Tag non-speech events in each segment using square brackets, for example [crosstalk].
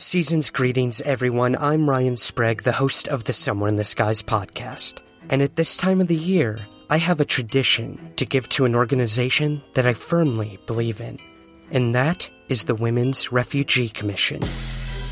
Season's greetings, everyone. I'm Ryan Sprague, the host of the Somewhere in the Skies podcast. And at this time of the year, I have a tradition to give to an organization that I firmly believe in, and that is the Women's Refugee Commission.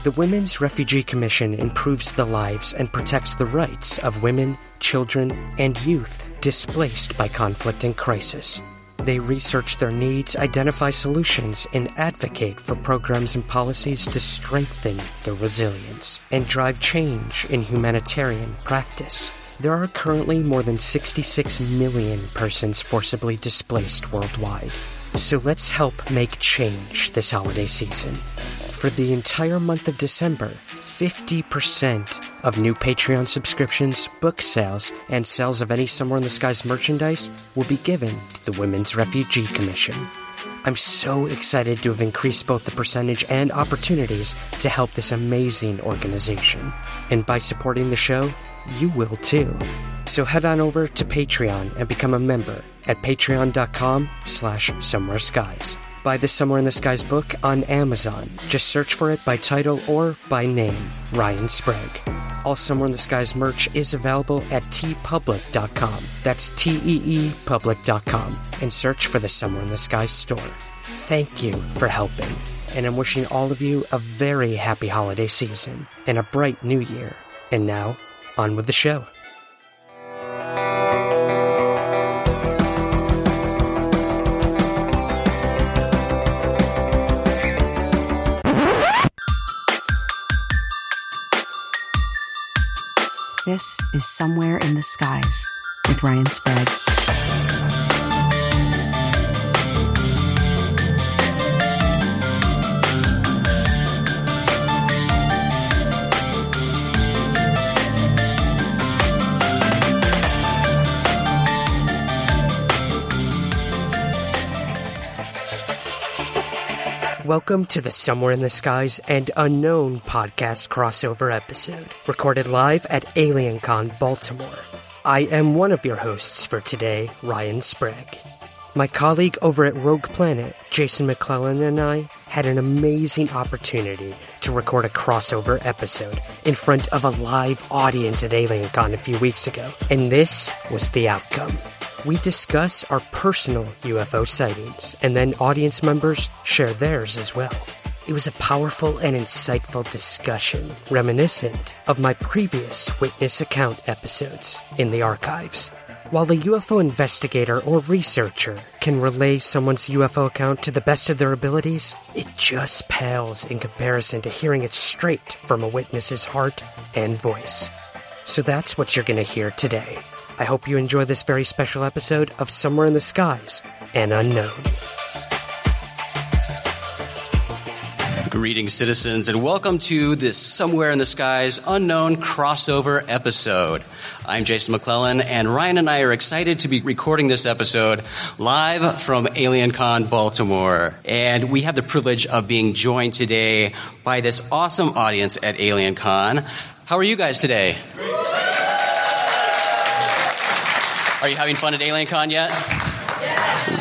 The Women's Refugee Commission improves the lives and protects the rights of women, children, and youth displaced by conflict and crisis. They research their needs, identify solutions, and advocate for programs and policies to strengthen their resilience and drive change in humanitarian practice. There are currently more than 66 million persons forcibly displaced worldwide. So let's help make change this holiday season. For the entire month of December, 50% of new Patreon subscriptions, book sales, and sales of any Somewhere in the Skies merchandise will be given to the Women's Refugee Commission. I'm so excited to have increased both the percentage and opportunities to help this amazing organization. And by supporting the show, you will too. So head on over to Patreon and become a member at patreon.com slash somewhere skies. Buy the Somewhere in the Skies book on Amazon. Just search for it by title or by name, Ryan Sprague. All Somewhere in the Skies merch is available at teepublic.com. That's T-E-E public.com. And search for the Somewhere in the Skies store. Thank you for helping. And I'm wishing all of you a very happy holiday season and a bright new year. And now, on with the show. This is Somewhere in the Skies with Ryan Sprague. Welcome to the Somewhere in the Skies and Unknown podcast crossover episode, recorded live at AlienCon Baltimore. I am one of your hosts for today, Ryan Sprague. My colleague over at Rogue Planet, Jason McClellan, and I had an amazing opportunity to record a crossover episode in front of a live audience at AlienCon a few weeks ago, and this was the outcome. We discuss our personal UFO sightings, and then audience members share theirs as well. It was a powerful and insightful discussion, reminiscent of my previous witness account episodes in the archives. While a UFO investigator or researcher can relay someone's UFO account to the best of their abilities, it just pales in comparison to hearing it straight from a witness's heart and voice. So that's what you're going to hear today. I hope you enjoy this very special episode of Somewhere in the Skies and Unknown. Greetings, citizens, and welcome to this Somewhere in the Skies Unknown crossover episode. I'm Jason McClellan, and Ryan and I are excited to be recording this episode live from AlienCon Baltimore. And we have the privilege of being joined today by this awesome audience at AlienCon. How are you guys today? Are you having fun at AlienCon yet?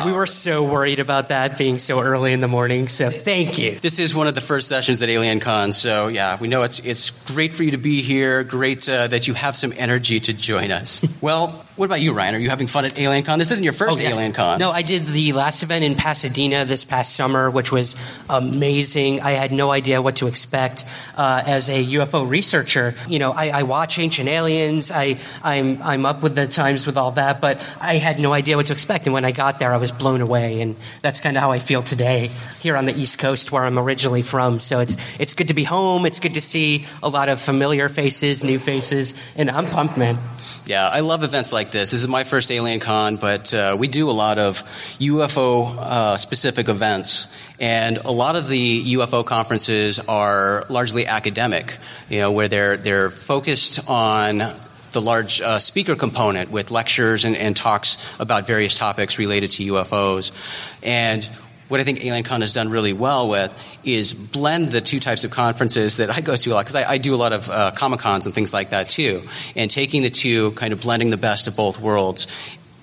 We were so worried about that being so early in the morning, so thank you. This is one of the first sessions at AlienCon, so yeah, we know it's it's great for you to be here. Great uh, that you have some energy to join us. [laughs] well, what about you, Ryan? Are you having fun at AlienCon? This isn't your first Oh, yeah. AlienCon. No, I did the last event in Pasadena this past summer, which was amazing. I had no idea what to expect uh, as a UFO researcher. You know, I, I watch Ancient Aliens. I, I'm I'm up with the times with all that, but I had no idea what to expect. And when I got there, I was blown away. And that's kind of how I feel today here on the East Coast, where I'm originally from. So it's it's good to be home. It's good to see a lot of familiar faces, new faces, and I'm pumped, man. Yeah, I love events like like this. This is my first Alien Con, but uh, we do a lot of UFO uh, specific events. And a lot of the UFO conferences are largely academic, you know, where they're, they're focused on the large uh, speaker component with lectures and, and talks about various topics related to UFOs. And what I think AlienCon has done really well with is blend the two types of conferences that I go to a lot because I, I, do a lot of uh, Comic Cons and things like that too, and taking the two, kind of blending the best of both worlds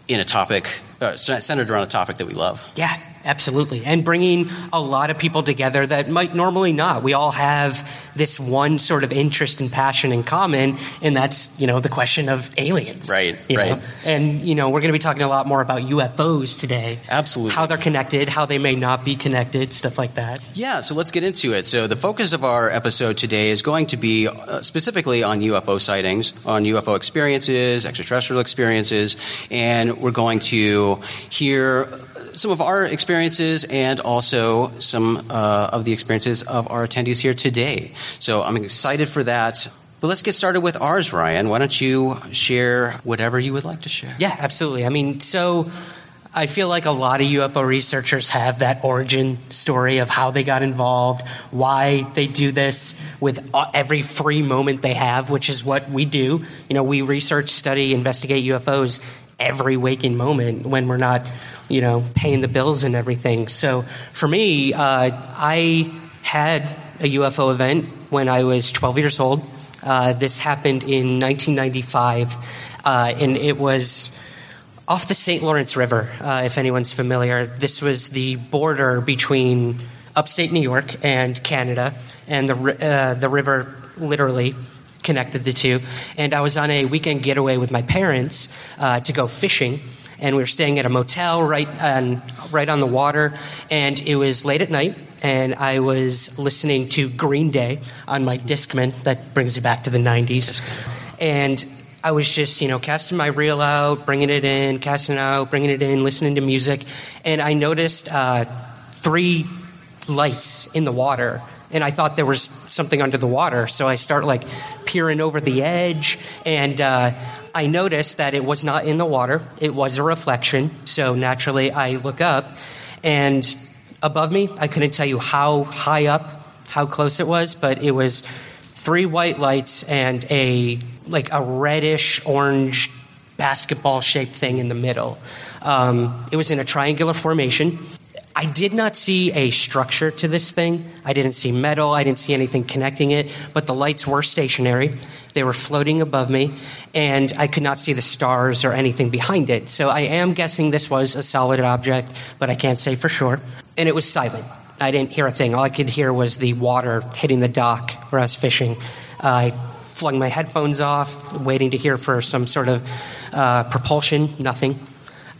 in a topic uh, centered around a topic that we love. Yeah, Absolutely. And bringing a lot of people together that might normally not. We all have this one sort of interest and passion in common, and that's, you know, the question of aliens. Right, right. Know? And, you know, we're going to be talking a lot more about UFOs today. Absolutely. How they're connected, how they may not be connected, stuff like that. Yeah, so let's get into it. So the focus of our episode today is going to be uh, specifically on UFO sightings, on UFO experiences, extraterrestrial experiences, and we're going to hear some of our experiences and also some uh, of the experiences of our attendees here today. So I'm excited for that. But let's get started with ours, Ryan. Why don't you share whatever you would like to share? Yeah, absolutely. I mean, so I feel like a lot of UFO researchers have that origin story of how they got involved, why they do this with every free moment they have, which is what we do. You know, we research, study, investigate UFOs every waking moment when we're not you know, paying the bills and everything. So for me, uh, I had a UFO event when I was 12 years old. Uh, this happened in 1995, uh, and it was off the St. Lawrence River, uh, if anyone's familiar. This was the border between upstate New York and Canada, and the, uh, the river literally connected the two. And I was on a weekend getaway with my parents uh, to go fishing and we were staying at a motel right on, right on the water. And it was late at night, and I was listening to Green Day on my Discman. That brings you back to the 90s. And I was just, you know, casting my reel out, bringing it in, casting it out, bringing it in, listening to music. And I noticed uh, three lights in the water and I thought there was something under the water. So I start like peering over the edge, and uh, I noticed that it was not in the water, it was a reflection. So naturally, I look up, and above me, I couldn't tell you how high up, how close it was, but it was three white lights and a like a reddish orange basketball shaped thing in the middle. Um, it was in a triangular formation. I did not see a structure to this thing. I didn't see metal. I didn't see anything connecting it, but the lights were stationary. They were floating above me, and I could not see the stars or anything behind it. So I am guessing this was a solid object, but I can't say for sure. And it was silent. I didn't hear a thing. All I could hear was the water hitting the dock where I was fishing. I flung my headphones off, waiting to hear for some sort of uh, propulsion. Nothing.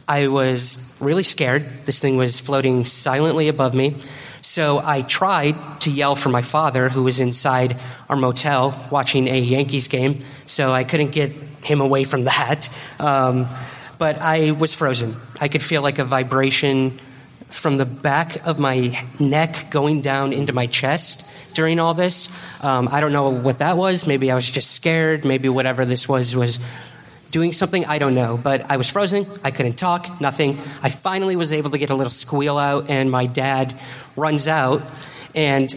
I was really scared. This thing was floating silently above me. So I tried to yell for my father, who was inside our motel watching a Yankees game. So I couldn't get him away from that. Um, but I was frozen. I could feel like a vibration from the back of my neck going down into my chest during all this. Um, I don't know what that was. Maybe I was just scared. Maybe whatever this was was doing something, I don't know. But I was frozen. I couldn't talk, nothing. I finally was able to get a little squeal out, and my dad runs out. And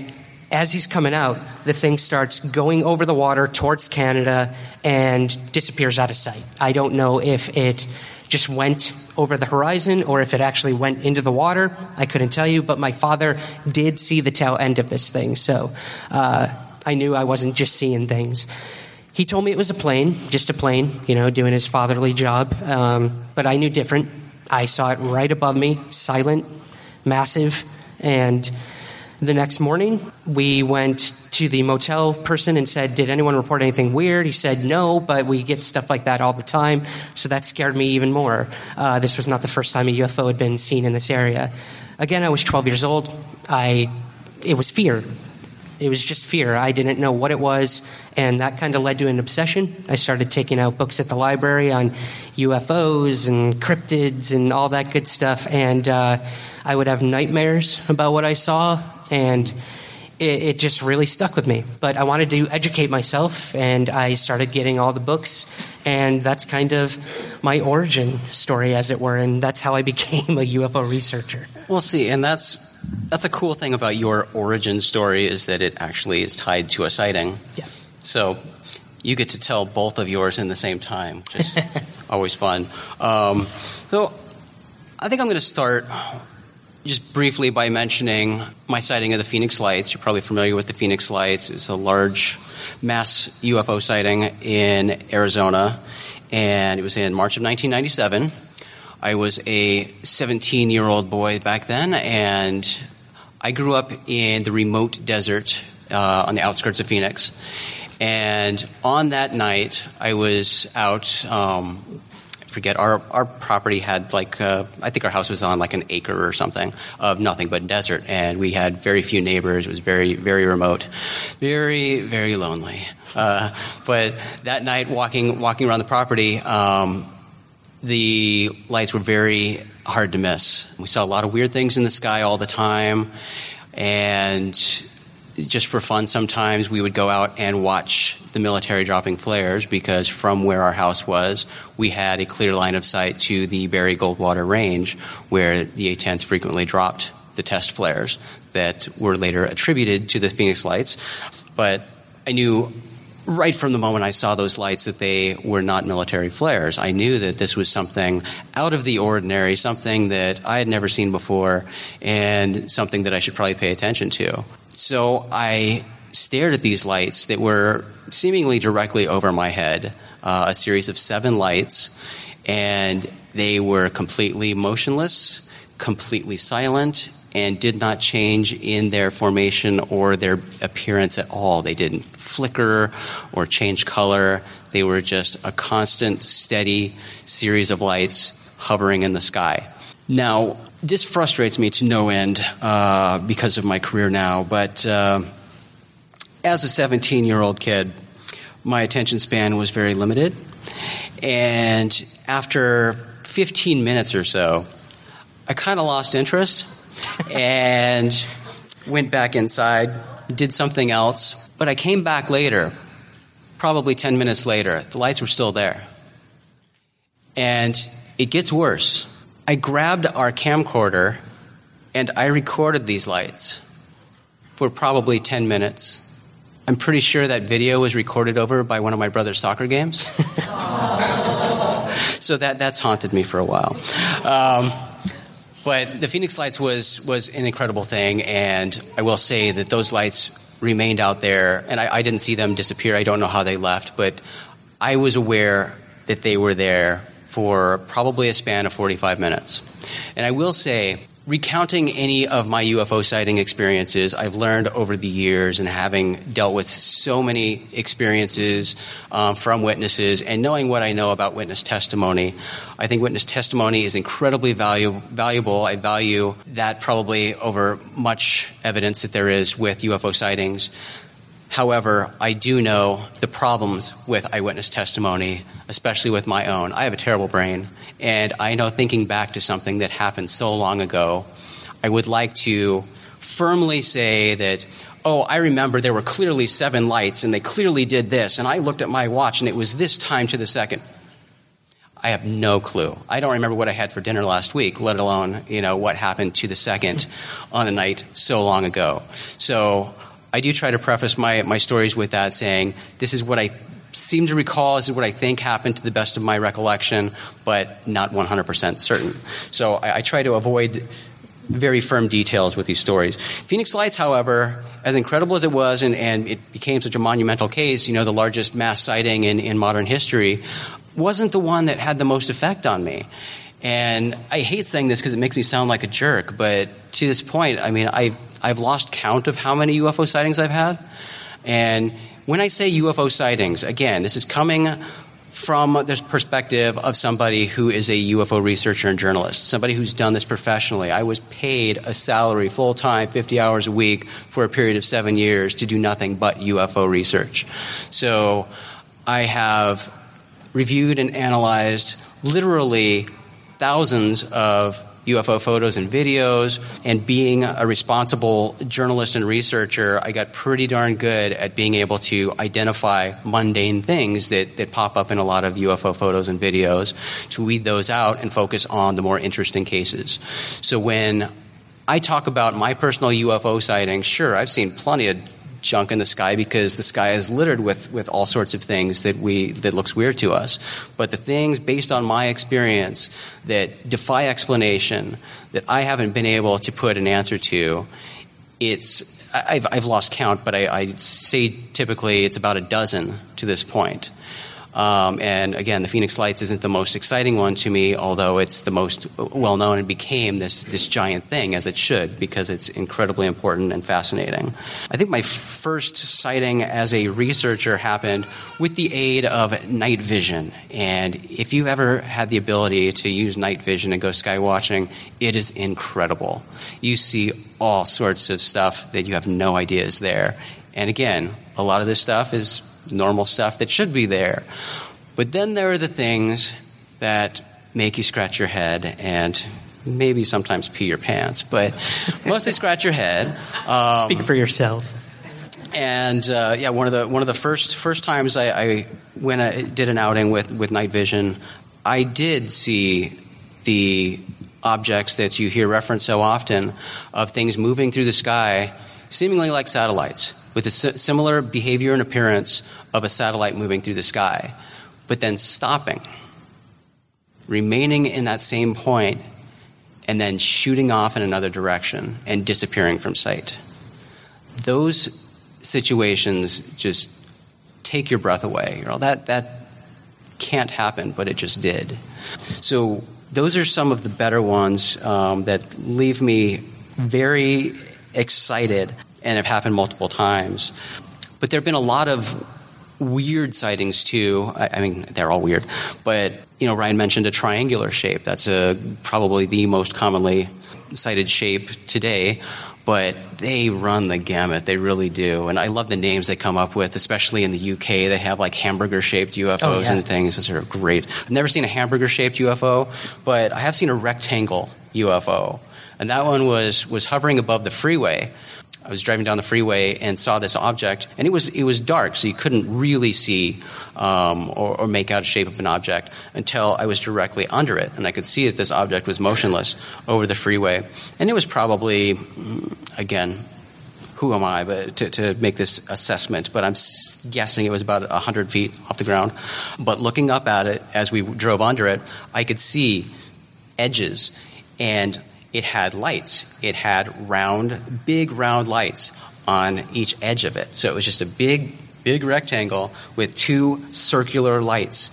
as he's coming out, the thing starts going over the water towards Canada and disappears out of sight. I don't know if it just went over the horizon or if it actually went into the water. I couldn't tell you, but my father did see the tail end of this thing. So uh, I knew I wasn't just seeing things. He told me it was a plane, just a plane, you know, doing his fatherly job. Um, but I knew different. I saw it right above me, silent, massive. And the next morning, we went to the motel person and said, Did anyone report anything weird? He said, No, but we get stuff like that all the time. So that scared me even more. Uh, this was not the first time a UFO had been seen in this area. Again, I was 12 years old. I, it was fear. It was just fear. I didn't know what it was, and that kind of led to an obsession. I started taking out books at the library on UFOs and cryptids and all that good stuff, and uh, I would have nightmares about what I saw, and it, it just really stuck with me. But I wanted to educate myself, and I started getting all the books, and that's kind of my origin story, as it were, and that's how I became a UFO researcher. Well, see, and that's that's a cool thing about your origin story is that it actually is tied to a sighting. Yeah. So you get to tell both of yours in the same time, which is [laughs] always fun. Um, so I think I'm going to start just briefly by mentioning my sighting of the Phoenix Lights. You're probably familiar with the Phoenix Lights. It's a large mass UFO sighting in Arizona, and it was in March of 1997. I was a 17 year old boy back then, and I grew up in the remote desert uh, on the outskirts of Phoenix. And on that night, I was out. Um, forget our our property had like uh, I think our house was on like an acre or something of nothing but desert, and we had very few neighbors. It was very very remote, very very lonely. Uh, but that night, walking walking around the property, um, the lights were very hard to miss. We saw a lot of weird things in the sky all the time, and just for fun, sometimes we would go out and watch the military dropping flares because from where our house was, we had a clear line of sight to the Barry Goldwater Range, where the A-10s frequently dropped the test flares that were later attributed to the Phoenix Lights. But I knew right from the moment I saw those lights that they were not military flares. I knew that this was something out of the ordinary, something that I had never seen before, and something that I should probably pay attention to. So I stared at these lights that were seemingly directly over my head, uh, a series of seven lights, and they were completely motionless, completely silent, and did not change in their formation or their appearance at all. They didn't flicker or change color. They were just a constant, steady series of lights hovering in the sky. Now, this frustrates me to no end uh, because of my career now, but uh, as a 17 year old kid, my attention span was very limited. And after 15 minutes or so, I kind of lost interest and went back inside, did something else. But I came back later, probably 10 minutes later. The lights were still there. And it gets worse. I grabbed our camcorder and I recorded these lights for probably 10 minutes. I'm pretty sure that video was recorded over by one of my brother's soccer games. [laughs] so that, that's haunted me for a while. Um, but the Phoenix Lights was was an incredible thing, and I will say that those lights remained out there, and I, I didn't see them disappear. I don't know how they left, but I was aware that they were there for probably a span of 45 minutes. And I will say, recounting any of my UFO sighting experiences, I've learned over the years and having dealt with so many experiences um, from witnesses and knowing what I know about witness testimony, I think witness testimony is incredibly value, valuable. I value that probably over much evidence that there is with UFO sightings. However, I do know the problems with eyewitness testimony, especially with my own. I have a terrible brain, and I know thinking back to something that happened so long ago, I would like to firmly say that, oh, I remember there were clearly seven lights, and they clearly did this, and I looked at my watch, and it was this time to the second. I have no clue. I don't remember what I had for dinner last week, let alone, you know, what happened to the second on a night so long ago. So I do try to preface my, my stories with that saying, this is what I seem to recall, this is what I think happened to the best of my recollection, but not 100% certain. So I, I try to avoid very firm details with these stories. Phoenix Lights, however, as incredible as it was, and, and it became such a monumental case, you know, the largest mass sighting in, in modern history, wasn't the one that had the most effect on me. And I hate saying this because it makes me sound like a jerk, but to this point, I mean, I I've lost count of how many UFO sightings I've had. And when I say UFO sightings, again, this is coming from the perspective of somebody who is a UFO researcher and journalist, somebody who's done this professionally. I was paid a salary, full time, 50 hours a week, for a period of seven years to do nothing but UFO research. So I have reviewed and analyzed literally thousands of UFO photos and videos. And being a responsible journalist and researcher, I got pretty darn good at being able to identify mundane things that, that pop up in a lot of UFO photos and videos, to weed those out and focus on the more interesting cases. So when I talk about my personal UFO sightings, sure, I've seen plenty of junk in the sky because the sky is littered with, with all sorts of things that we that looks weird to us. But the things based on my experience that defy explanation that I haven't been able to put an answer to, it's I've, I've lost count, but I, I say typically it's about a dozen to this point. Um, and again, the Phoenix Lights isn't the most exciting one to me, although it's the most well known and became this, this giant thing, as it should, because it's incredibly important and fascinating. I think my first sighting as a researcher happened with the aid of night vision. And if you've ever had the ability to use night vision and go sky watching, it is incredible. You see all sorts of stuff that you have no idea is there. And again, a lot of this stuff is normal stuff that should be there. But then there are the things that make you scratch your head and maybe sometimes pee your pants, but [laughs] mostly scratch your head. Um, Speak for yourself. And uh, yeah, one of the one of the first first times I, I when I did an outing with with night vision, I did see the objects that you hear referenced so often of things moving through the sky, seemingly like satellites with a similar behavior and appearance of a satellite moving through the sky, but then stopping, remaining in that same point, and then shooting off in another direction and disappearing from sight. Those situations just take your breath away. You know, that, that can't happen, but it just did. So, those are some of the better ones um, that leave me very excited and have happened multiple times. But there have been a lot of weird sightings too. I, I, mean, they're all weird, but you know, Ryan mentioned a triangular shape. That's a probably the most commonly sighted shape today. But they run the gamut. They really do. And I love the names they come up with, especially in the UK. They have like hamburger shaped UFOs oh, yeah. and things. Those are great. I've never seen a hamburger shaped UFO, but I have seen a rectangle UFO. And that one was, was hovering above the freeway I was driving down the freeway and saw this object, and it was it was dark, so you couldn't really see um, or, or, make out a shape of an object until I was directly under it, and I could see that this object was motionless over the freeway, and it was probably mm, again. Who am I but to, to make this assessment? But I'm guessing it was about 100 feet off the ground. But looking up at it as we drove under it, I could see edges and it had lights. It had round, big round lights on each edge of it. So it was just a big, big rectangle with two circular lights.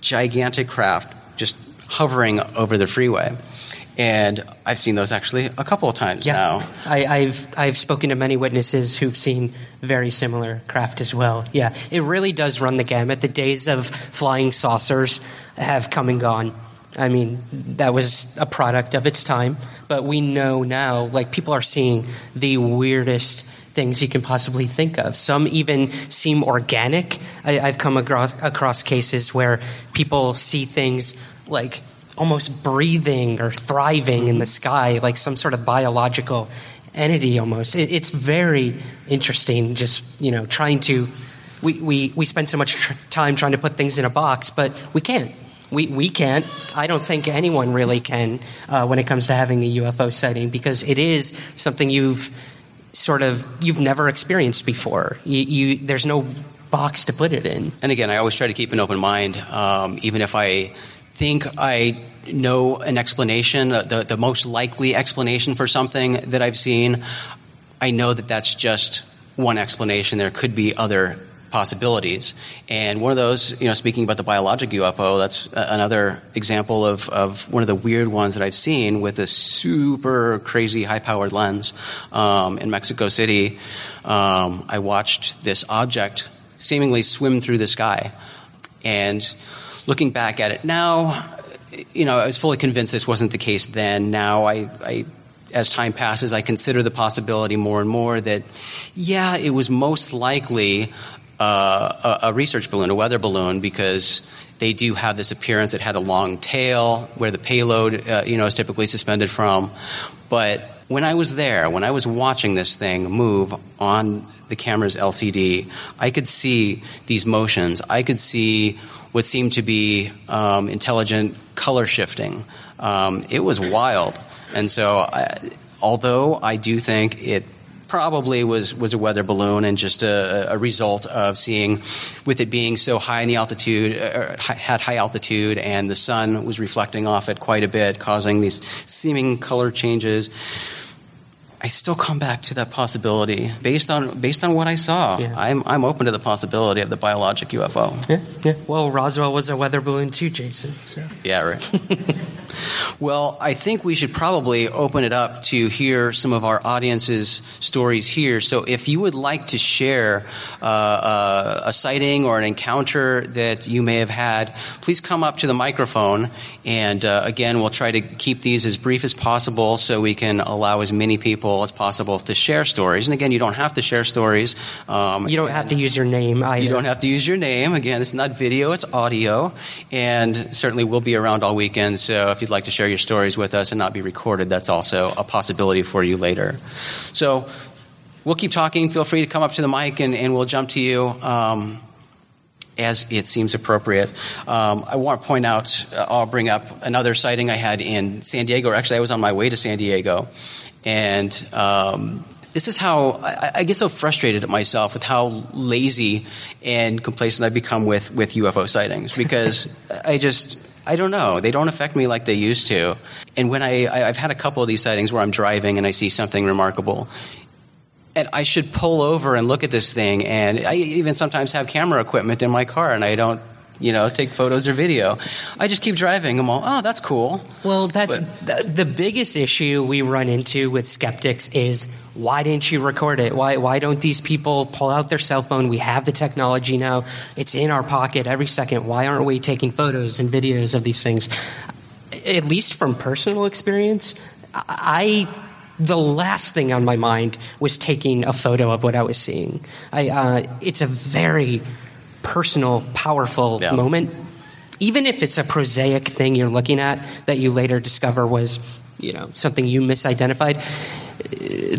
Gigantic craft just hovering over the freeway. And I've seen those actually a couple of times yeah. now. I, have I've spoken to many witnesses who've seen very similar craft as well. Yeah, it really does run the gamut. The days of flying saucers have come and gone. I mean, that was a product of its time, but we know now, like, people are seeing the weirdest things you can possibly think of. Some even seem organic. I, have come across, across cases where people see things like almost breathing or thriving in the sky, like some sort of biological entity almost. It, it's very interesting, just, you know, trying to. We, we, we spend so much tr- time trying to put things in a box, but we can't we, we can't. I don't think anyone really can uh, when it comes to having a UFO sighting because it is something you've sort of you've never experienced before. You, you, there's no box to put it in. And again, I always try to keep an open mind, um, even if I think I know an explanation, uh, the, the most likely explanation for something that I've seen. I know that that's just one explanation. There could be other possibilities. And one of those, you know, speaking about the biologic UFO, that's another example of, of one of the weird ones that I've seen with a super crazy high powered lens um, in Mexico City. Um, I watched this object seemingly swim through the sky. And looking back at it now, you know, I was fully convinced this wasn't the case then. Now I, I as time passes, I consider the possibility more and more that, yeah, it was most likely uh, a, a, research balloon, a weather balloon, because they do have this appearance. It had a long tail where the payload, uh, you know, is typically suspended from. But when I was there, when I was watching this thing move on the camera's LCD, I could see these motions. I could see what seemed to be um, intelligent color shifting. Um, it was wild. And so, I, although I do think it probably was, was a weather balloon and just a, a result of seeing, with it being so high in the altitude, uh, had high altitude, and the sun was reflecting off it quite a bit, causing these seeming color changes. I still come back to that possibility based on based on what I saw. Yeah. I'm I'm open to the possibility of the biologic UFO. Yeah, yeah. Well, Roswell was a weather balloon too, Jason. So. Yeah, right. [laughs] well, I think we should probably open it up to hear some of our audience's stories here. So, if you would like to share uh, uh, a sighting or an encounter that you may have had, please come up to the microphone. And uh, again, we'll try to keep these as brief as possible so we can allow as many people as possible to share stories. And again, you don't have to share stories. Um, You don't have to use your name either. you don't have to use your name. Again, it's not video, it's audio. And certainly we'll be around all weekend. So if you'd like to share your stories with us and not be recorded, that's also a possibility for you later. So we'll keep talking. Feel free to come up to the mic and, and we'll jump to you. Um, as it seems appropriate. Um, I want to point out, uh, I'll bring up another sighting I had in San Diego. Actually, I was on my way to San Diego. And um, this is how I, I get so frustrated at myself with how lazy and complacent I've become with, with UFO sightings because [laughs] I just. I don't know. They don't affect me like they used to. And when I, I, I've had a couple of these sightings where I'm driving and I see something remarkable, and I should pull over and look at this thing. And I even sometimes have camera equipment in my car, and I don't, you know, take photos or video. I just keep driving. I'm all, oh, that's cool. Well, that's the, the biggest issue we run into with skeptics is why didn't you record it? Why why don't these people pull out their cell phone? We have the technology now. It's in our pocket every second. Why aren't we taking photos and videos of these things? At least from personal experience, I the last thing on my mind was taking a photo of what I was seeing. I, uh, it's a very personal, powerful Yeah. moment. Even if it's a prosaic thing you're looking at that you later discover was, you know, something you misidentified,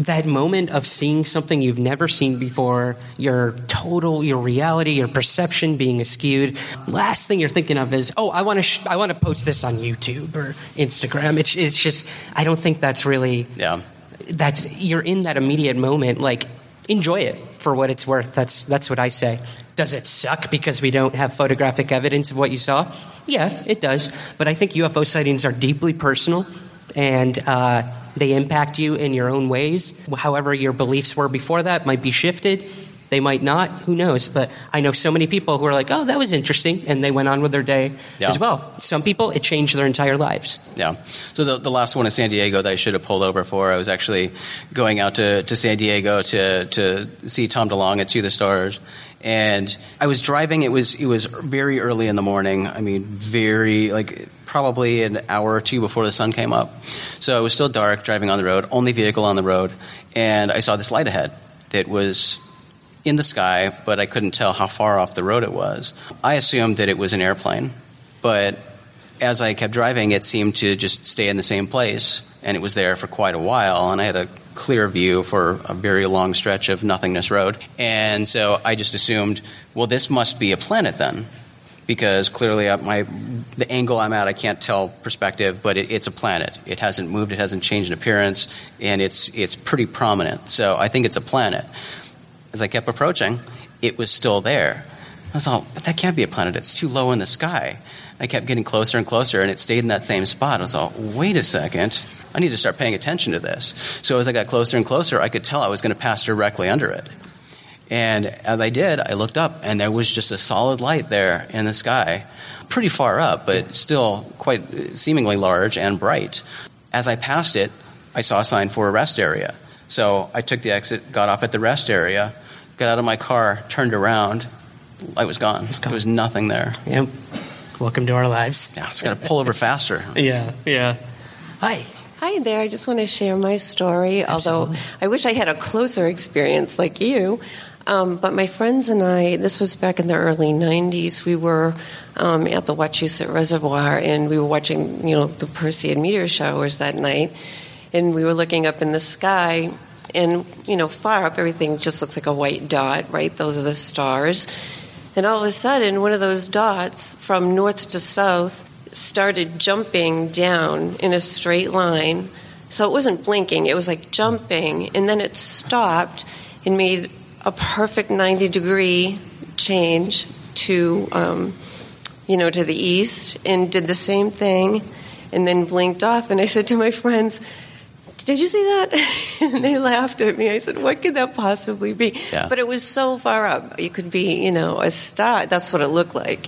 that moment of seeing something you've never seen before, your total, your reality, your perception being askewed. Last thing you're thinking of is, oh, I want to, sh- I want to post this on YouTube or Instagram. It's, it's just, I don't think that's really Yeah. that's you're in that immediate moment like enjoy it for what it's worth that's that's what i say does it suck because we don't have photographic evidence of what you saw? Yeah it does. But i think ufo sightings are deeply personal and uh, they impact you in your own ways. However your beliefs were before that might be shifted. They might not. Who knows? But i know so many people who are like oh that was interesting and they went on with their day Yeah. as well. Some people it changed their entire lives. Yeah. So the, the last one in San Diego that I should have pulled over for, I was actually going out to, to San Diego to, to see Tom DeLonge at To the Stars. And I was driving, it was, it was very early in the morning. I mean, very, like, probably an hour or two before the sun came up. So it was still dark driving on the road, only vehicle on the road. And I saw this light ahead that was in the sky, but I couldn't tell how far off the road it was. I assumed that it was an airplane, but as I kept driving, it seemed to just stay in the same place, and it was there for quite a while. And I had a clear view for a very long stretch of nothingness road, and so I just assumed, well, this must be a planet then, because clearly at my the angle I'm at, I can't tell perspective, but it, it's a planet. It hasn't moved, it hasn't changed in appearance, and it's it's pretty prominent. So I think it's a planet. As I kept approaching, it was still there. I all, but that can't be a planet. It's too low in the sky. I kept getting closer and closer, and it stayed in that same spot. I was all, wait a second. I need to start paying attention to this. So as I got closer and closer, I could tell I was going to pass directly under it. And as I did, I looked up, and there was just a solid light there in the sky, pretty far up, but still quite seemingly large and bright. As I passed it, I saw a sign for a rest area. So I took the exit, got off at the rest area, got out of my car, turned around. I was gone. gone. There was nothing there. Yep. Welcome to our lives. Yeah, so I got to pull over faster. [laughs] Yeah, yeah. Hi. Hi there. I just want to share my story. Absolutely. Although I wish I had a closer experience like you. Um, but my friends and I, this was back in the early 90s, we were um, at the Wachusett Reservoir and we were watching, you know, the Perseid meteor showers that night. And we were looking up in the sky and, you know, far up, everything just looks like a white dot, right? Those are the stars. And all of a sudden, one of those dots from north to south started jumping down in a straight line. So it wasn't blinking, it was like jumping. And then it stopped and made a perfect 90 degree change to, um, you know, to the east and did the same thing and then blinked off. And I said to my friends, did you see that? [laughs] and they laughed at me. I said, what could that possibly be? Yeah. But it was so far up. It could be, you know, a star. That's what it looked like.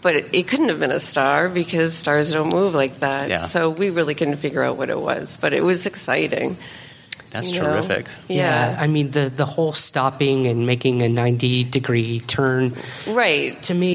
But it, it couldn't have been a star because stars don't move like that. Yeah. So we really couldn't figure out what it was. But it was exciting. That's you know? terrific. Yeah. I mean, the, the whole stopping and making a 90 degree turn Right. to me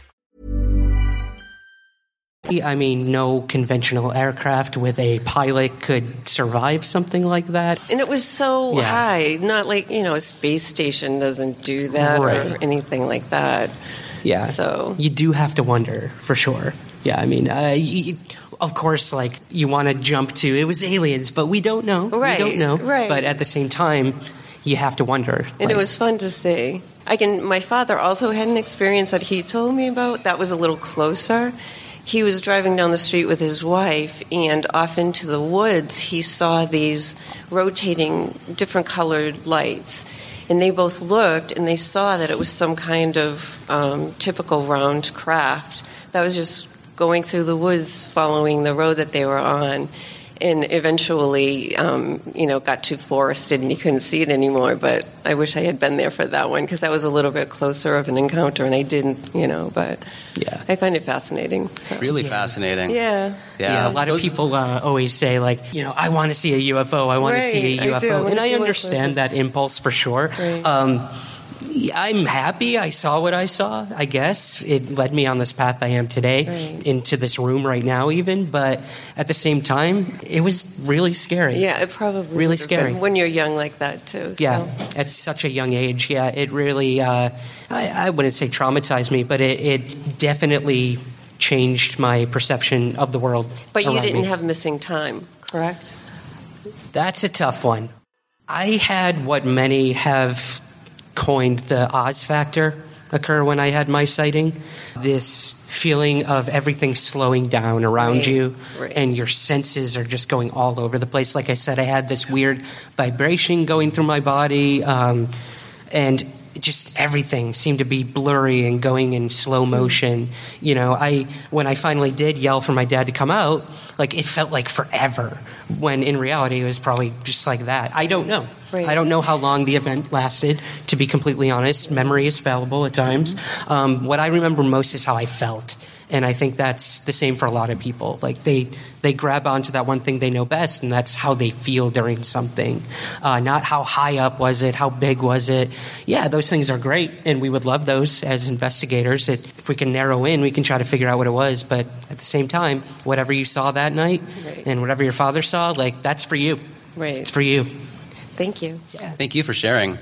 I mean, no conventional aircraft with a pilot could survive something like that. And it was so Yeah. high. Not like, you know, a space station doesn't do that or anything like that. Yeah. So- you do have to wonder for sure. Yeah, I mean, uh, y of course, like you want to jump to it was aliens, but we don't know. Right, We don't know. right. But at the same time, you have to wonder. And like, it was fun to see. I can. My father also had an experience that he told me about that was a little closer. He was driving down the street with his wife, and off into the woods, he saw these rotating, different colored lights. And they both looked, and they saw that it was some kind of um, typical round craft that was just going through the woods, following the road that they were on and eventually, um, you know, got too forested and you couldn't see it anymore. But I wish I had been there for that one because that was a little bit closer of an encounter, and I didn't, you know. But Yeah. I find it fascinating. So. Really fascinating. Yeah. Yeah, a lot of people uh, always say like, you know, I want to see a UFO. I want to see a Right, I UFO, and see I understand that impulse for sure. Right. Um, yeah, I'm happy I saw what I saw. I guess it led me on this path I am today, Right. into this room right now, even. But at the same time, it was really scary. Yeah, it probably Really scary. when you're young like that too. Yeah, at such a young age. Yeah, it really, uh, I, I wouldn't say traumatized me, but it, it definitely changed my perception of the world. But you didn't me. have missing time, correct? That's a tough one. I had what many have coined the Oz factor occur when I had my sighting. This feeling of everything slowing down around Right, you right. and your senses are just going all over the place. Like I said, I had this weird vibration going through my body, um, and just everything seemed to be blurry and going in slow motion. You know, I when I finally did yell for my dad to come out, like it felt like forever. When in reality, it was probably just like that. I don't know. Right. I don't know how long the event lasted. To be completely honest, memory is fallible at times. Um, what I remember most is how I felt, and I think that's the same for a lot of people. Like they they grab onto that one thing they know best, and that's how they feel during something. Uh, not how high up was it, how big was it. Yeah, those things are great, and we would love those as investigators. It, if we can narrow in, we can try to figure out what it was. But at the same time, whatever you saw that night, Right. and whatever your father saw, like that's for you. Right. It's for you. Thank you. Yeah. Thank you for sharing.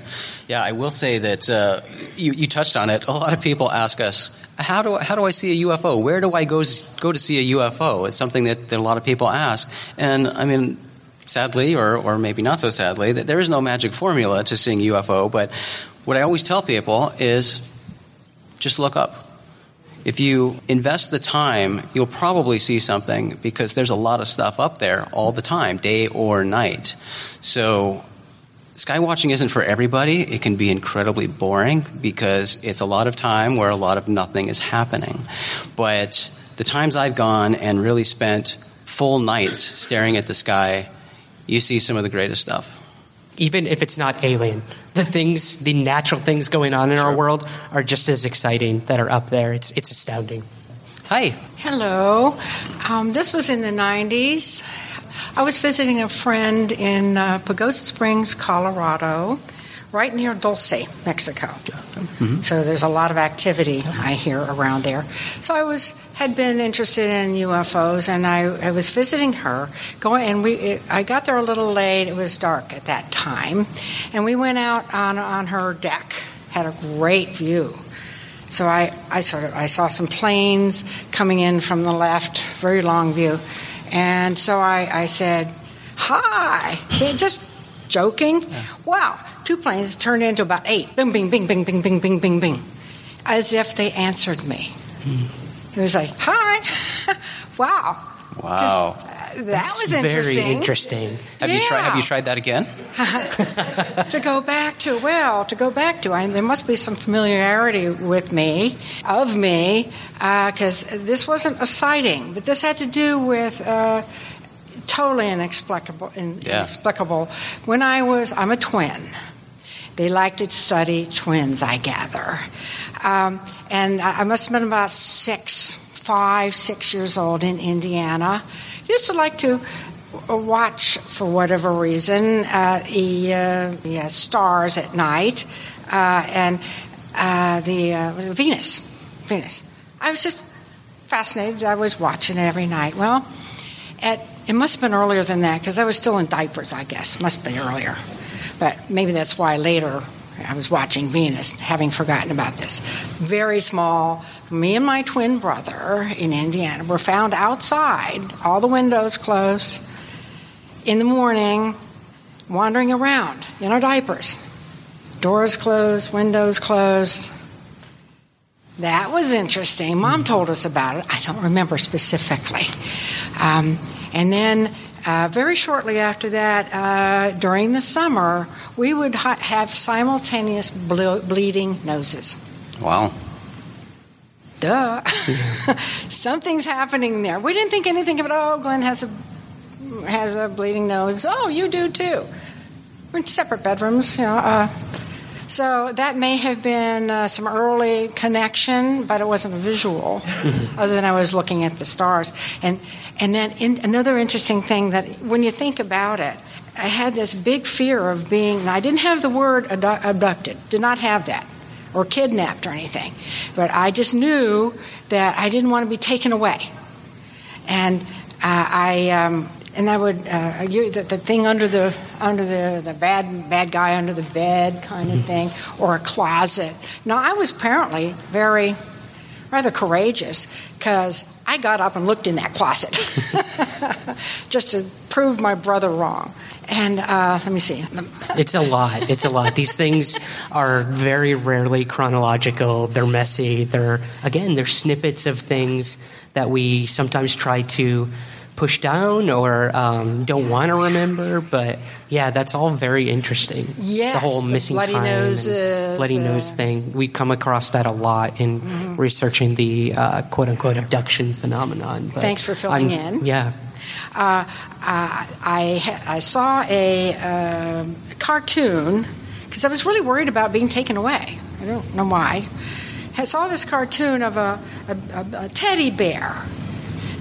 Yeah, I will say that uh, you, you touched on it. A lot of people ask us, how do, I, how do I see a UFO? Where do I go, go to see a UFO? It's something that, that a lot of people ask. And I mean, sadly, or, or maybe not so sadly, that there is no magic formula to seeing UFO. But what I always tell people is just look up. If you invest the time, you'll probably see something because there's a lot of stuff up there all the time, day or night. So Sky watching isn't for everybody. It can be incredibly boring because it's a lot of time where a lot of nothing is happening. But the times I've gone and really spent full nights staring at the sky, you see some of the greatest stuff. even if it's not alien. The things, the natural things going on in our world are just as exciting that are up there. It's it's astounding. Hi. Hello. Um, this was in the 90s. I was visiting a friend in uh, Pagosa Springs, Colorado, right near Dulce, Mexico. So there's a lot of activity I hear around there. So I was had been interested in UFOs, and I, I was visiting her. Going, and we it, I got there a little late. It was dark at that time, and we went out on on her deck. Had a great view. So I, I sort of I saw some planes coming in from the left, very long view, and so I, I said, "Hi," just joking. Wow, two planes turned into about eight. Bing, bing, bing, bing, bing, bing, bing, bing, bing, as if they answered me. Hmm. It was like, "Hi, [laughs] wow." Wow. Uh, that was Very interesting. interesting. Have you tried have you tried that again? [laughs] to go back to well to go back to I, there must be some familiarity with me of me because this wasn't a sighting but this had to do with uh, totally inexplicable in, Yeah. inexplicable when i was i'm a twin they like to study twins i gather um, and I, I must have been about six five six years old in indiana used to like to watch for whatever reason uh, the, uh, the uh, stars at night uh, and uh, the Venus. Venus. I was just fascinated. I was watching it every night. Well, at, it must have been earlier than that because I was still in diapers. I guess must be earlier, but maybe that's why later I was watching Venus, having forgotten about this. Very small. Me and my twin brother in Indiana were found outside, all the windows closed, in the morning, wandering around in our diapers. Doors closed, windows closed. That was interesting. Mom told us about it. I don't remember specifically. Um, and then, uh, very shortly after that, uh, during the summer, we would ha- have simultaneous ble- bleeding noses. Wow. Duh. [laughs] Something's happening there. We didn't think anything of it. Oh, Glenn has a has a bleeding nose. Oh, you do too. We're in separate bedrooms, you know. Uh, so that may have been uh, some early connection, but it wasn't visual, [laughs] other than I was looking at the stars. And and then in, another interesting thing that when you think about it, I had this big fear of being. And I didn't have the word abducted. Did not have that. Or kidnapped or anything, but I just knew that I didn't want to be taken away, and uh, I um, and I would uh, you, the, the thing under the under the, the bad bad guy under the bed kind of thing, or a closet. Now I was apparently very rather courageous because I got up and looked in that closet [laughs] just to prove my brother wrong. And uh, let me see. It's a lot. It's a lot. These things are very rarely chronological. They're messy. They're again, they're snippets of things that we sometimes try to push down or um, don't want to remember. But yeah, that's all very interesting. Yes, the whole the missing bloody time, noses, bloody uh, nose thing. We come across that a lot in Mhm. researching the uh, quote unquote abduction phenomenon. But Thanks for filling I'm- in. Yeah. Uh, uh, I, I saw a um cartoon because I was really worried about being taken away. I don't know why. I saw this cartoon of a, a, a teddy bear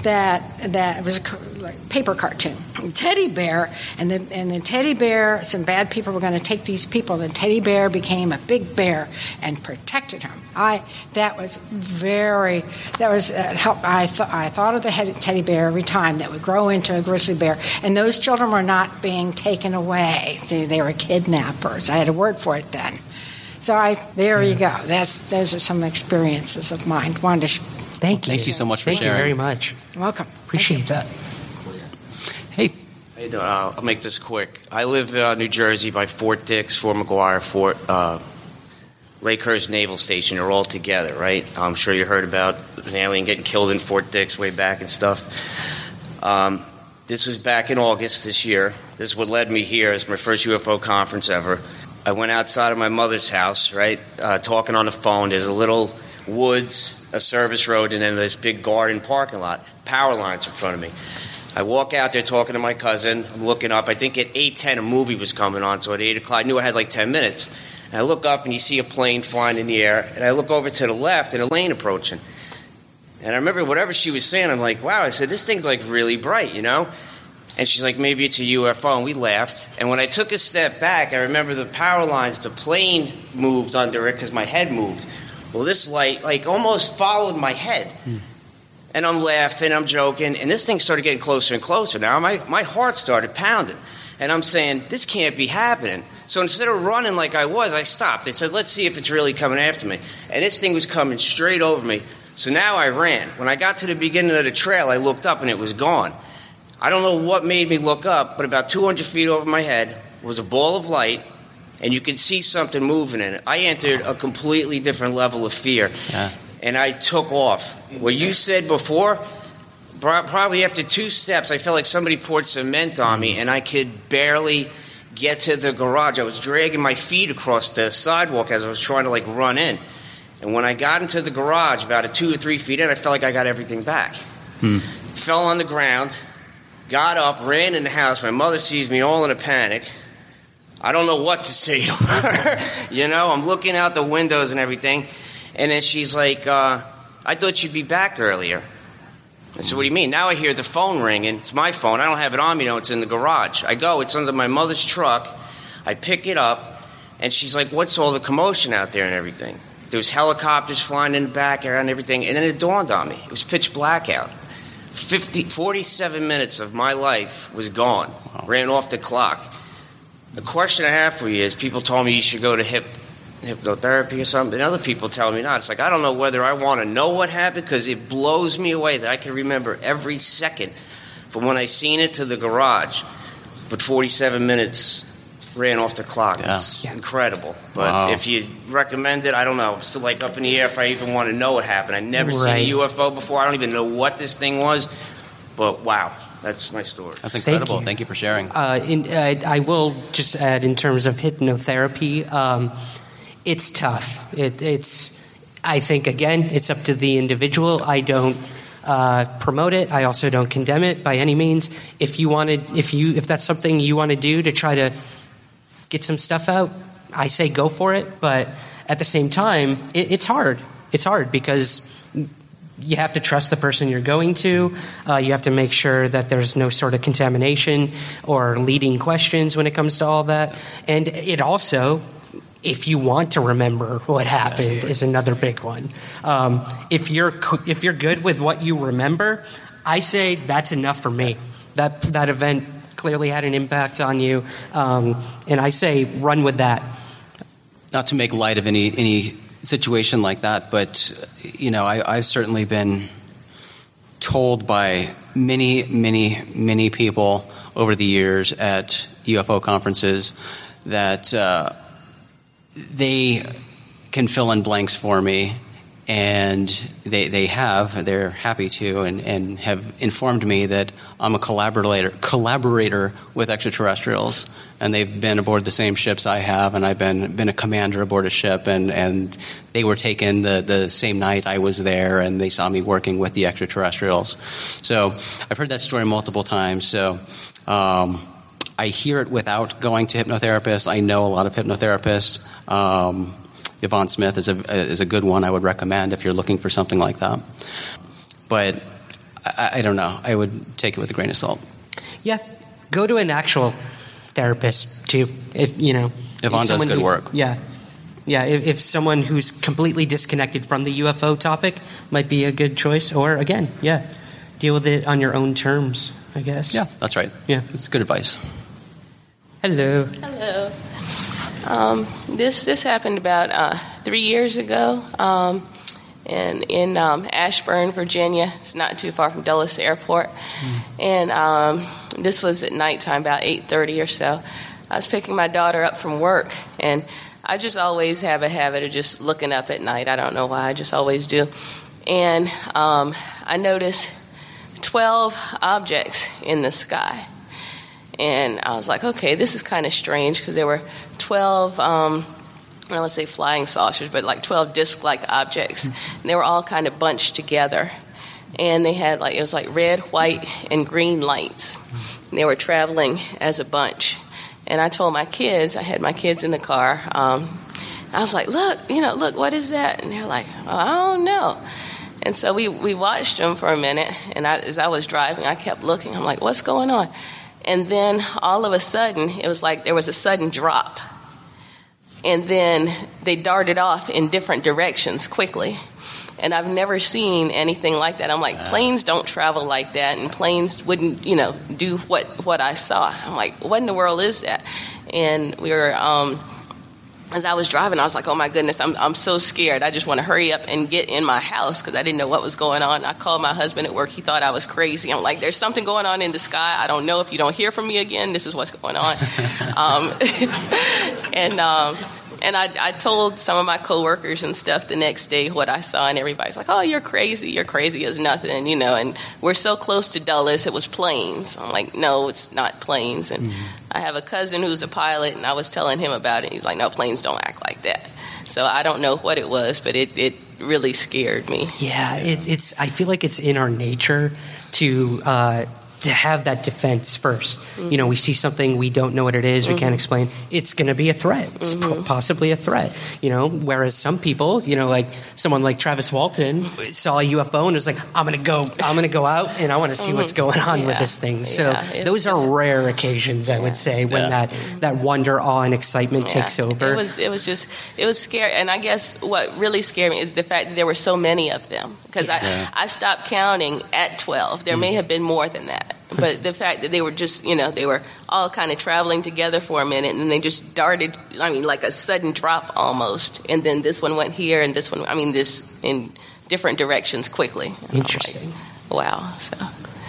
that that was a like paper cartoon. Teddy bear, and the and the teddy bear. Some bad people were going to take these people. The teddy bear became a big bear and protected him. I that was very that was uh, help. I thought I thought of the head, teddy bear every time that would grow into a grizzly bear, and those children were not being taken away. They, they were kidnappers. I had a word for it then. So I there you go. That's those are some experiences of mine. Wanted to sh- Thank you. Thank you so much for Thank sharing. you very much. welcome. Appreciate that. Hey, How you doing? Uh, I'll make this quick. I live in uh, New Jersey by Fort Dix, Fort McGuire, Fort uh, Lakehurst Naval Station. They're all together, right? I'm sure you heard about an alien getting killed in Fort Dix way back and stuff. Um, this was back in August this year. This is what led me here. It's my first UFO conference ever. I went outside of my mother's house, right, uh, talking on the phone. There's a little woods, a service road, and then this big garden parking lot. Power lines in front of me. I walk out there talking to my cousin. I'm looking up. I think at 8:10 a movie was coming on, so at 8 o'clock I knew I had like 10 minutes. And I look up and you see a plane flying in the air, and I look over to the left and a lane approaching. And I remember whatever she was saying, I'm like, wow. I said this thing's like really bright, you know. And she's like, maybe it's a UFO, and we laughed. And when I took a step back, I remember the power lines, the plane moved under it because my head moved. Well, this light like almost followed my head. Hmm. And I'm laughing, I'm joking, and this thing started getting closer and closer. Now my, my heart started pounding. And I'm saying, this can't be happening. So instead of running like I was, I stopped. I said, let's see if it's really coming after me. And this thing was coming straight over me. So now I ran. When I got to the beginning of the trail, I looked up and it was gone. I don't know what made me look up, but about 200 feet over my head was a ball of light, and you can see something moving in it. I entered a completely different level of fear, Yeah. and I took off. What you said before, probably after two steps, I felt like somebody poured cement on me, and I could barely get to the garage. I was dragging my feet across the sidewalk as I was trying to like run in. And when I got into the garage, about a two or three feet in, I felt like I got everything back. Hmm. Fell on the ground, got up, ran in the house. My mother sees me all in a panic. I don't know what to say to her. [laughs] you know, I'm looking out the windows and everything. And then she's like, uh, I thought you'd be back earlier. I said, What do you mean? Now I hear the phone ringing. It's my phone. I don't have it on me, no, it's in the garage. I go, it's under my mother's truck. I pick it up, and she's like, What's all the commotion out there and everything? There was helicopters flying in the back and everything. And then it dawned on me. It was pitch black out. 50, 47 minutes of my life was gone. Ran off the clock. The question I have for you is people told me you should go to hip, hypnotherapy or something, and other people tell me not. It's like, I don't know whether I want to know what happened because it blows me away that I can remember every second from when I seen it to the garage. But 47 minutes ran off the clock. Yeah. It's incredible. But Wow. if you recommend it, I don't know. I'm still like up in the air if I even want to know what happened. I never Right. seen a UFO before. I don't even know what this thing was. But wow, that's my story. that's incredible. you. Thank you, for sharing. Uh, in, uh, I will just add in terms of hypnotherapy, um, it's tough. It, it's, I think, again, it's up to the individual. I don't uh, promote it. I also don't condemn it by any means. If you wanted, if you, if that's something you want to do to try to get some stuff out, I say go for it. But at the same time, it, it's hard. It's hard because you have to trust the person you're going to. Uh, you have to make sure that there's no sort of contamination or leading questions when it comes to all that. And it also, if you want to remember what happened, is another big one. Um, if you're if you're good with what you remember, I say that's enough for me. That that event clearly had an impact on you, um, and I say run with that. not to make light of any any situation like that, but you know, I, I've certainly been told by many, many, many people over the years at UFO conferences that uh, they can fill in blanks for me, and they, they have, they're happy to, and, and have informed me that I'm a collaborator, collaborator with extraterrestrials, and they've been aboard the same ships I have, and I've been, been a commander aboard a ship, and, and they were taken the, the same night I was there, and they saw me working with the extraterrestrials. So I've heard that story multiple times, so. Um, I hear it without going to hypnotherapists. I know a lot of hypnotherapists. Um, Yvonne Smith is a, is a good one I would recommend if you're looking for something like that. But I, I don't know. I would take it with a grain of salt. Yeah, go to an actual therapist too. If you know, Yvonne if does good who- work. Yeah, yeah. If, if someone who's completely disconnected from the UFO topic might be a good choice, or again, yeah, deal with it on your own terms. I guess. Yeah, that's right. Yeah, it's good advice. Hello. Hello. Um, this this happened about uh, three years ago, um, and in um, Ashburn, Virginia. It's not too far from Dulles Airport, and um, this was at nighttime, about eight thirty or so. I was picking my daughter up from work, and I just always have a habit of just looking up at night. I don't know why, I just always do. And um, I noticed twelve objects in the sky. And I was like, okay, this is kind of strange because there were 12, um, I don't want to say flying saucers, but like 12 disc like objects. And they were all kind of bunched together. And they had like, it was like red, white, and green lights. And they were traveling as a bunch. And I told my kids, I had my kids in the car, um, I was like, look, you know, look, what is that? And they're like, oh, I don't know. And so we, we watched them for a minute, and I, as I was driving, I kept looking. I'm like, what's going on? And then all of a sudden, it was like there was a sudden drop. And then they darted off in different directions quickly. And I've never seen anything like that. I'm like, planes don't travel like that, and planes wouldn't, you know, do what, what I saw. I'm like, what in the world is that? And we were, um, as I was driving, I was like, oh my goodness, I'm, I'm so scared. I just want to hurry up and get in my house because I didn't know what was going on. I called my husband at work. He thought I was crazy. I'm like, there's something going on in the sky. I don't know if you don't hear from me again. This is what's going on. [laughs] um, [laughs] and um, and I, I told some of my coworkers and stuff the next day what I saw, and everybody's like, "Oh, you're crazy. You're crazy as nothing," you know. And we're so close to Dulles, it was planes. I'm like, "No, it's not planes." And I have a cousin who's a pilot, and I was telling him about it. He's like, "No, planes don't act like that." So I don't know what it was, but it, it really scared me. Yeah, it's, it's. I feel like it's in our nature to uh, to have that defense 1st You know, we see something we don't know what it is, we can't Mhm. explain. It's going to be a threat. It's po- possibly a threat. You know, whereas some people, you know, like someone like Travis Walton saw a UFO and was like, "I'm going to go. I'm going to go out and I want to see what's Mhm. going on with this thing." So Yeah, those are rare occasions, I would say, when that that wonder, awe, and excitement Yeah. takes over. It was it was just it was scary, and I guess what really scared me is the fact that there were so many of them. Because Yeah. I I stopped counting at twelve. There may have been more than that, but the fact that they were just you know they were all kind of traveling together for a minute, and then they just darted. I mean, like a sudden drop almost, and then this one went here, and this one. I mean, this in different directions quickly. And I'm like, Interesting. wow. So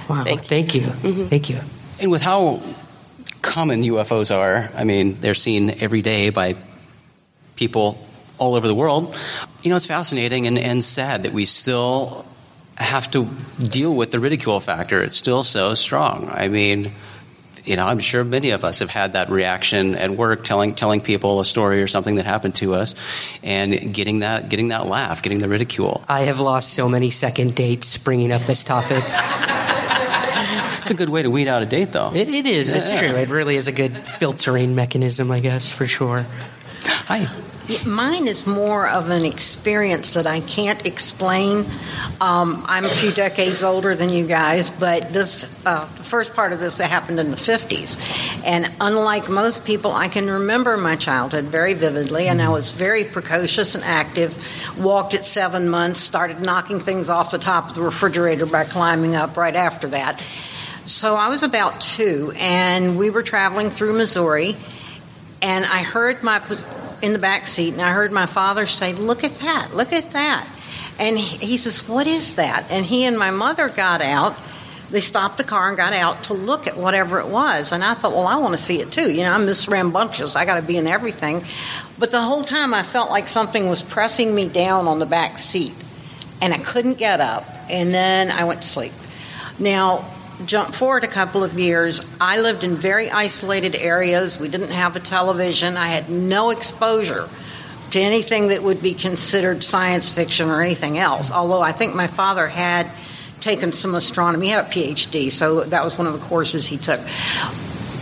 wow. thank Thank you. Mm-hmm. Thank you. And with how common UFOs are, I mean, they're seen every day by people all over the world. You know, it's fascinating and, and sad that we still have to deal with the ridicule factor. It's still so strong. I mean, you know, I'm sure many of us have had that reaction at work, telling telling people a story or something that happened to us, and getting that getting that laugh, getting the ridicule. I have lost so many second dates bringing up this topic. [laughs] It's a good way to weed out a date, though. It, it is. It's Yeah. true. It really is a good filtering mechanism, I guess, for sure. Hi. Mine is more of an experience that I can't explain. Um, I'm a few decades older than you guys, but this uh, the first part of this happened in the 50s, and unlike most people, I can remember my childhood very vividly, and I was very precocious and active. Walked at seven months, started knocking things off the top of the refrigerator by climbing up right after that. So I was about two, and we were traveling through Missouri, and I heard my in the back seat, and I heard my father say, "Look at that! Look at that!" And he, he says, "What is that?" And he and my mother got out they stopped the car and got out to look at whatever it was. And I thought, well, I want to see it too. You know, I'm Miss Rambunctious. I got to be in everything. But the whole time I felt like something was pressing me down on the back seat. And I couldn't get up. And then I went to sleep. Now, jump forward a couple of years, I lived in very isolated areas. We didn't have a television. I had no exposure to anything that would be considered science fiction or anything else. Although I think my father had taken some astronomy, he had a PhD, so that was one of the courses he took.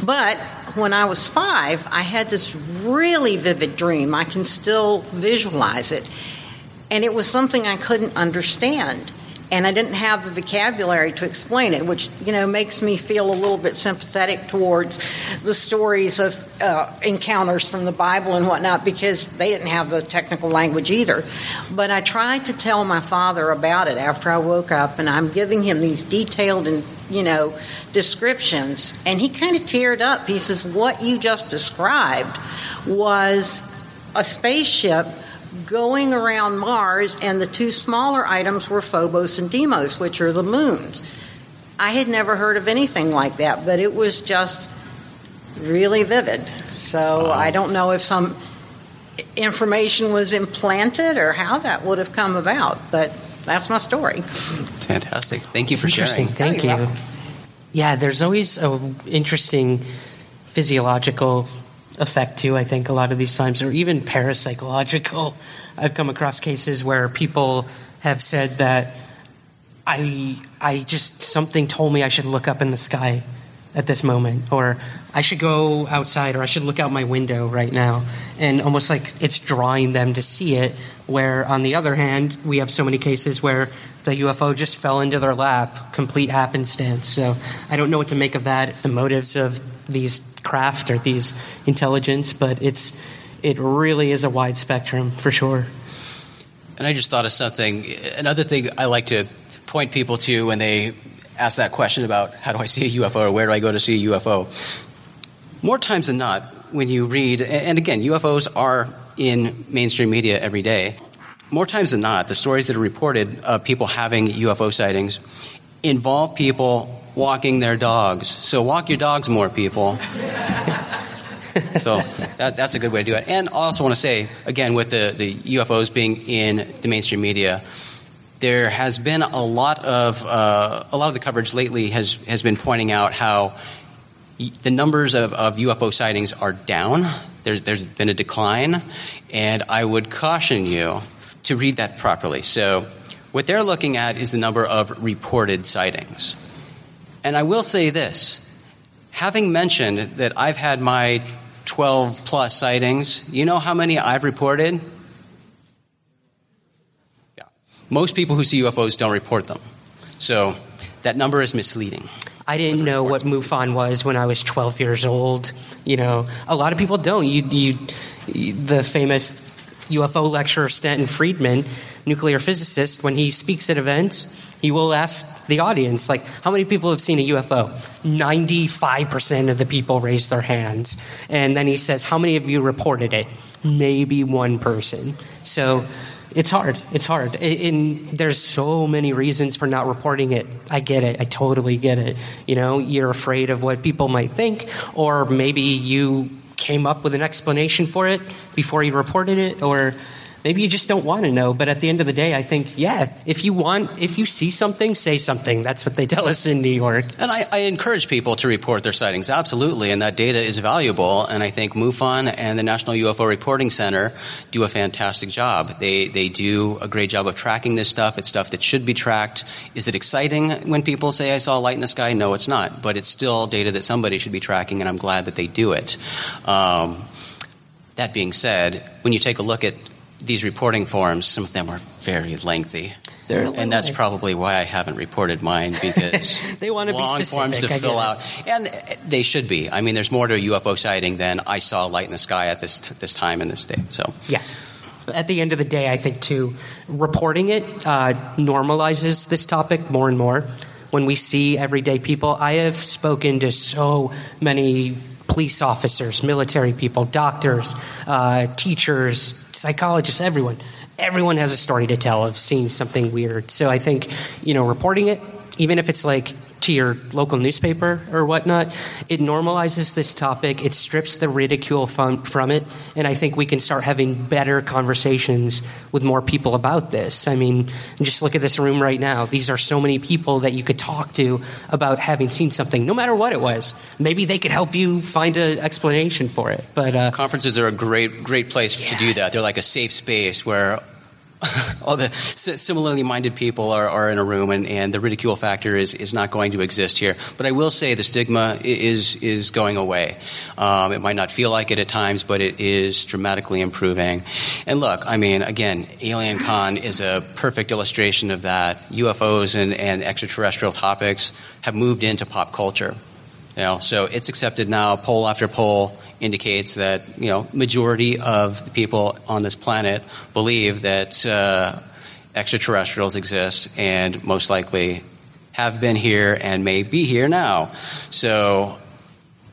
But when I was five, I had this really vivid dream. I can still visualize it. And it was something I couldn't understand and I didn't have the vocabulary to explain it, which you know makes me feel a little bit sympathetic towards the stories of uh, encounters from the Bible and whatnot because they didn't have the technical language either. But I tried to tell my father about it after I woke up, and I'm giving him these detailed and you know descriptions, and he kind of teared up. He says, "What you just described was a spaceship." Going around Mars, and the two smaller items were Phobos and Deimos, which are the moons. I had never heard of anything like that, but it was just really vivid. So I don't know if some information was implanted or how that would have come about, but that's my story. Fantastic. Thank you for sharing. Thank you. Yeah, there's always an interesting physiological effect too. I think a lot of these times, or even parapsychological. [laughs] I've come across cases where people have said that I I just something told me I should look up in the sky at this moment, or I should go outside, or I should look out my window right now, and almost like it's drawing them to see it. Where on the other hand, we have so many cases where the UFO just fell into their lap, complete happenstance. So I don't know what to make of that. The motives of these craft or these intelligence, but it's it really is a wide spectrum for sure. And I just thought of something. Another thing I like to point people to when they ask that question about how do I see a UFO or where do I go to see a UFO. More times than not, when you read, and again, UFOs are in mainstream media every day. More times than not, the stories that are reported of people having UFO sightings involve people walking their dogs. So walk your dogs more, people. [laughs] so that, that's a good way to do it. And I also want to say, again, with the, the UFOs being in the mainstream media, there has been a lot of uh, a lot of the coverage lately has has been pointing out how the numbers of, of UFO sightings are down. There's there's been a decline, and I would caution you to read that properly. So, what they're looking at is the number of reported sightings. And I will say this having mentioned that I've had my 12 plus sightings, you know how many I've reported? Yeah. Most people who see UFOs don't report them. So that number is misleading. I didn't know what MUFON was when I was 12 years old. You know, a lot of people don't. You, you, the famous UFO lecturer Stanton Friedman, nuclear physicist, when he speaks at events, he will ask the audience, like, how many people have seen a UFO? 95% of the people raise their hands. And then he says, how many of you reported it? Maybe one person. So it's hard. It's hard. And there's so many reasons for not reporting it. I get it. I totally get it. You know, you're afraid of what people might think, or maybe you came up with an explanation for it before you reported it, or maybe you just don't want to know. But at the end of the day, I think, yeah, if you want, if you see something, say something. That's what they tell us in New York. And I, I encourage people to report their sightings, absolutely. And that data is valuable. And I think MUFON and the National UFO Reporting Center do a fantastic job. They, they do a great job of tracking this stuff. It's stuff that should be tracked. Is it exciting when people say, I saw a light in the sky? No, it's not. But it's still data that somebody should be tracking, and I'm glad that they do it. Um, that being said, when you take a look at these reporting forms, some of them are very lengthy. and that's probably why I haven't reported mine [laughs] because they want to be long specific, forms to I fill out, and they should be. I mean, there's more to a UFO sighting than I saw a light in the sky at this this time in this state. So Yeah. At the end of the day, I think too, reporting it uh, normalizes this topic more and more. When we see everyday people, I have spoken to so many police officers, military people, doctors, uh, teachers, psychologists, everyone. Everyone has a story to tell of seeing something weird. So I think, you know, reporting it, even if it's like to your local newspaper or whatnot, it normalizes this topic. It strips the ridicule from, from it, and I think we can start having better conversations with more people about this. I mean, just look at this room right now. These are so many people that you could talk to about having seen something, no matter what it was. Maybe they could help you find an explanation for it. But uh, conferences are a great great place yeah. to do that. They're like a safe space where [laughs] all the similarly minded people are, are in a room, and, and the ridicule factor is, is not going to exist here. But I will say the stigma is is going away. Um, it might not feel like it at times, but it is dramatically improving. And look, I mean, again, Alien Con is a perfect illustration of that. UFOs and, and extraterrestrial topics have moved into pop culture. You know, so it's accepted now, poll after poll indicates that you know majority of the people on this planet believe that uh, extraterrestrials exist and most likely have been here and may be here now. So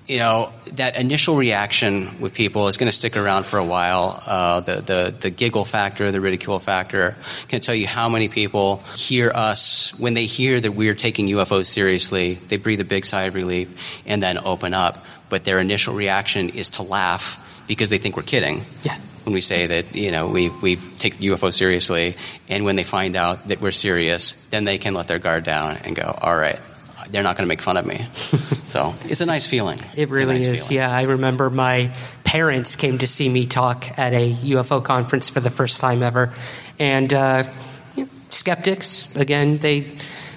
you know that initial reaction with people is going to stick around for a while. Uh, the, the the giggle factor, the ridicule factor, can tell you how many people hear us when they hear that we're taking UFOs seriously. They breathe a big sigh of relief and then open up but their initial reaction is to laugh because they think we're kidding. Yeah. When we say that, you know, we, we take UFO seriously, and when they find out that we're serious, then they can let their guard down and go, all right, they're not going to make fun of me. [laughs] so it's a nice feeling. It really nice is. Feeling. Yeah, I remember my parents came to see me talk at a UFO conference for the first time ever, and uh, skeptics. Again, they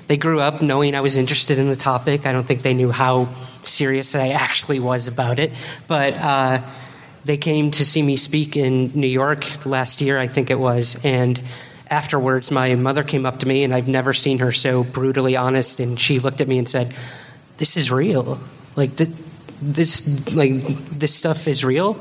they grew up knowing I was interested in the topic. I don't think they knew how serious that I actually was about it. But uh, they came to see me speak in New York last year, I think it was, and afterwards, my mother came up to me, and I've never seen her so brutally honest. And she looked at me and said, "This is real. Like th- this, like this stuff is real."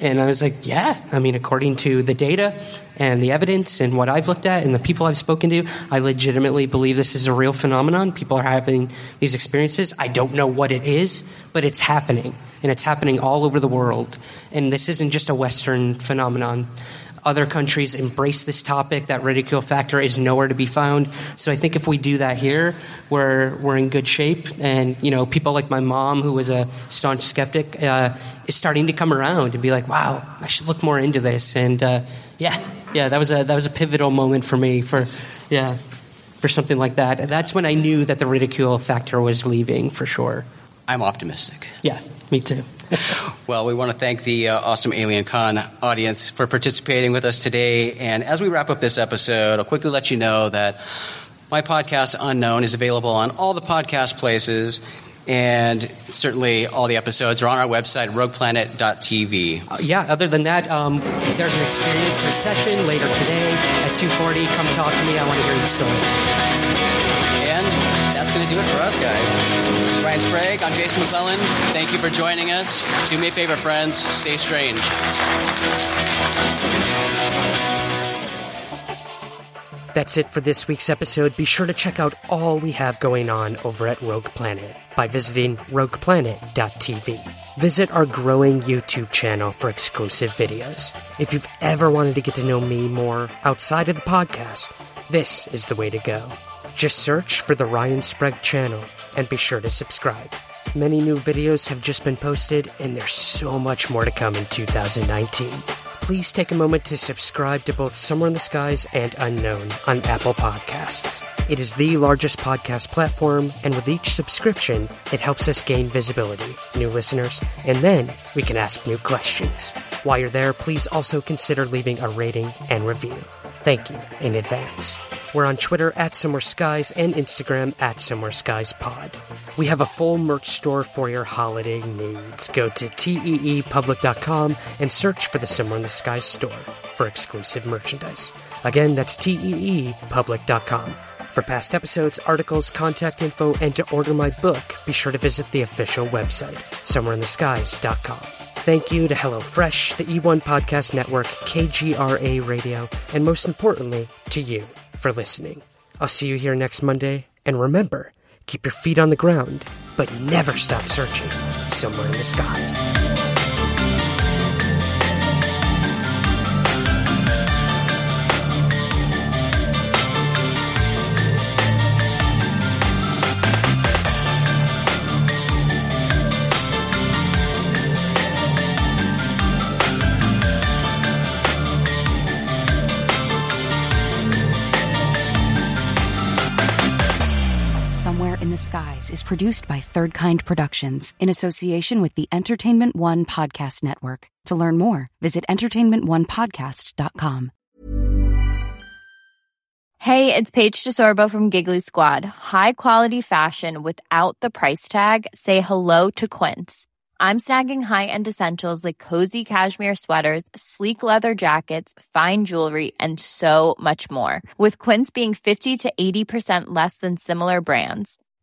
And I was like, "Yeah. I mean, according to the data and the evidence and what I've looked at and the people I've spoken to, I legitimately believe this is a real phenomenon. People are having these experiences. I don't know what it is, but it's happening. And it's happening all over the world. And this isn't just a Western phenomenon. Other countries embrace this topic. That ridicule factor is nowhere to be found. So I think if we do that here, we're, we're in good shape. And, you know, people like my mom, who was a staunch skeptic, uh, is starting to come around and be like, wow, I should look more into this. And, uh, yeah, yeah, that was a that was a pivotal moment for me for yeah for something like that. And that's when I knew that the ridicule factor was leaving for sure. I'm optimistic. Yeah, me too. [laughs] well, we want to thank the uh, awesome Alien Con audience for participating with us today. And as we wrap up this episode, I'll quickly let you know that my podcast, Unknown, is available on all the podcast places. And certainly all the episodes are on our website, rogueplanet.tv. Uh, yeah, other than that, um, there's an experience session later today at 2.40. Come talk to me. I want to hear your stories. That's going to do it for us, guys. Ryan Sprague. I'm Jason McClellan. Thank you for joining us. Do me a favor, friends. Stay strange. That's it for this week's episode. Be sure to check out all we have going on over at Rogue Planet by visiting rogueplanet.tv. Visit our growing YouTube channel for exclusive videos. If you've ever wanted to get to know me more outside of the podcast, this is the way to go. Just search for the Ryan Sprague channel and be sure to subscribe. Many new videos have just been posted, and there's so much more to come in 2019 please take a moment to subscribe to both Somewhere in the Skies and Unknown on Apple Podcasts. It is the largest podcast platform, and with each subscription, it helps us gain visibility, new listeners, and then we can ask new questions. While you're there, please also consider leaving a rating and review. Thank you in advance. We're on Twitter at Somewhere Skies and Instagram at Somewhere Skies Pod. We have a full merch store for your holiday needs. Go to teepublic.com and search for the Somewhere in the Skies store for exclusive merchandise. Again, that's teepublic.com. For past episodes, articles, contact info, and to order my book, be sure to visit the official website, somewhereintheskies.com. Thank you to HelloFresh, the E1 Podcast Network, KGRA Radio, and most importantly, to you for listening. I'll see you here next Monday, and remember, keep your feet on the ground, but never stop searching somewhere in the skies. Produced by Third Kind Productions in association with the Entertainment One Podcast Network. To learn more, visit entertainmentonepodcast.com. Hey, it's Paige DeSorbo from Giggly Squad. High quality fashion without the price tag? Say hello to Quince. I'm snagging high end essentials like cozy cashmere sweaters, sleek leather jackets, fine jewelry, and so much more. With Quince being 50 to 80% less than similar brands.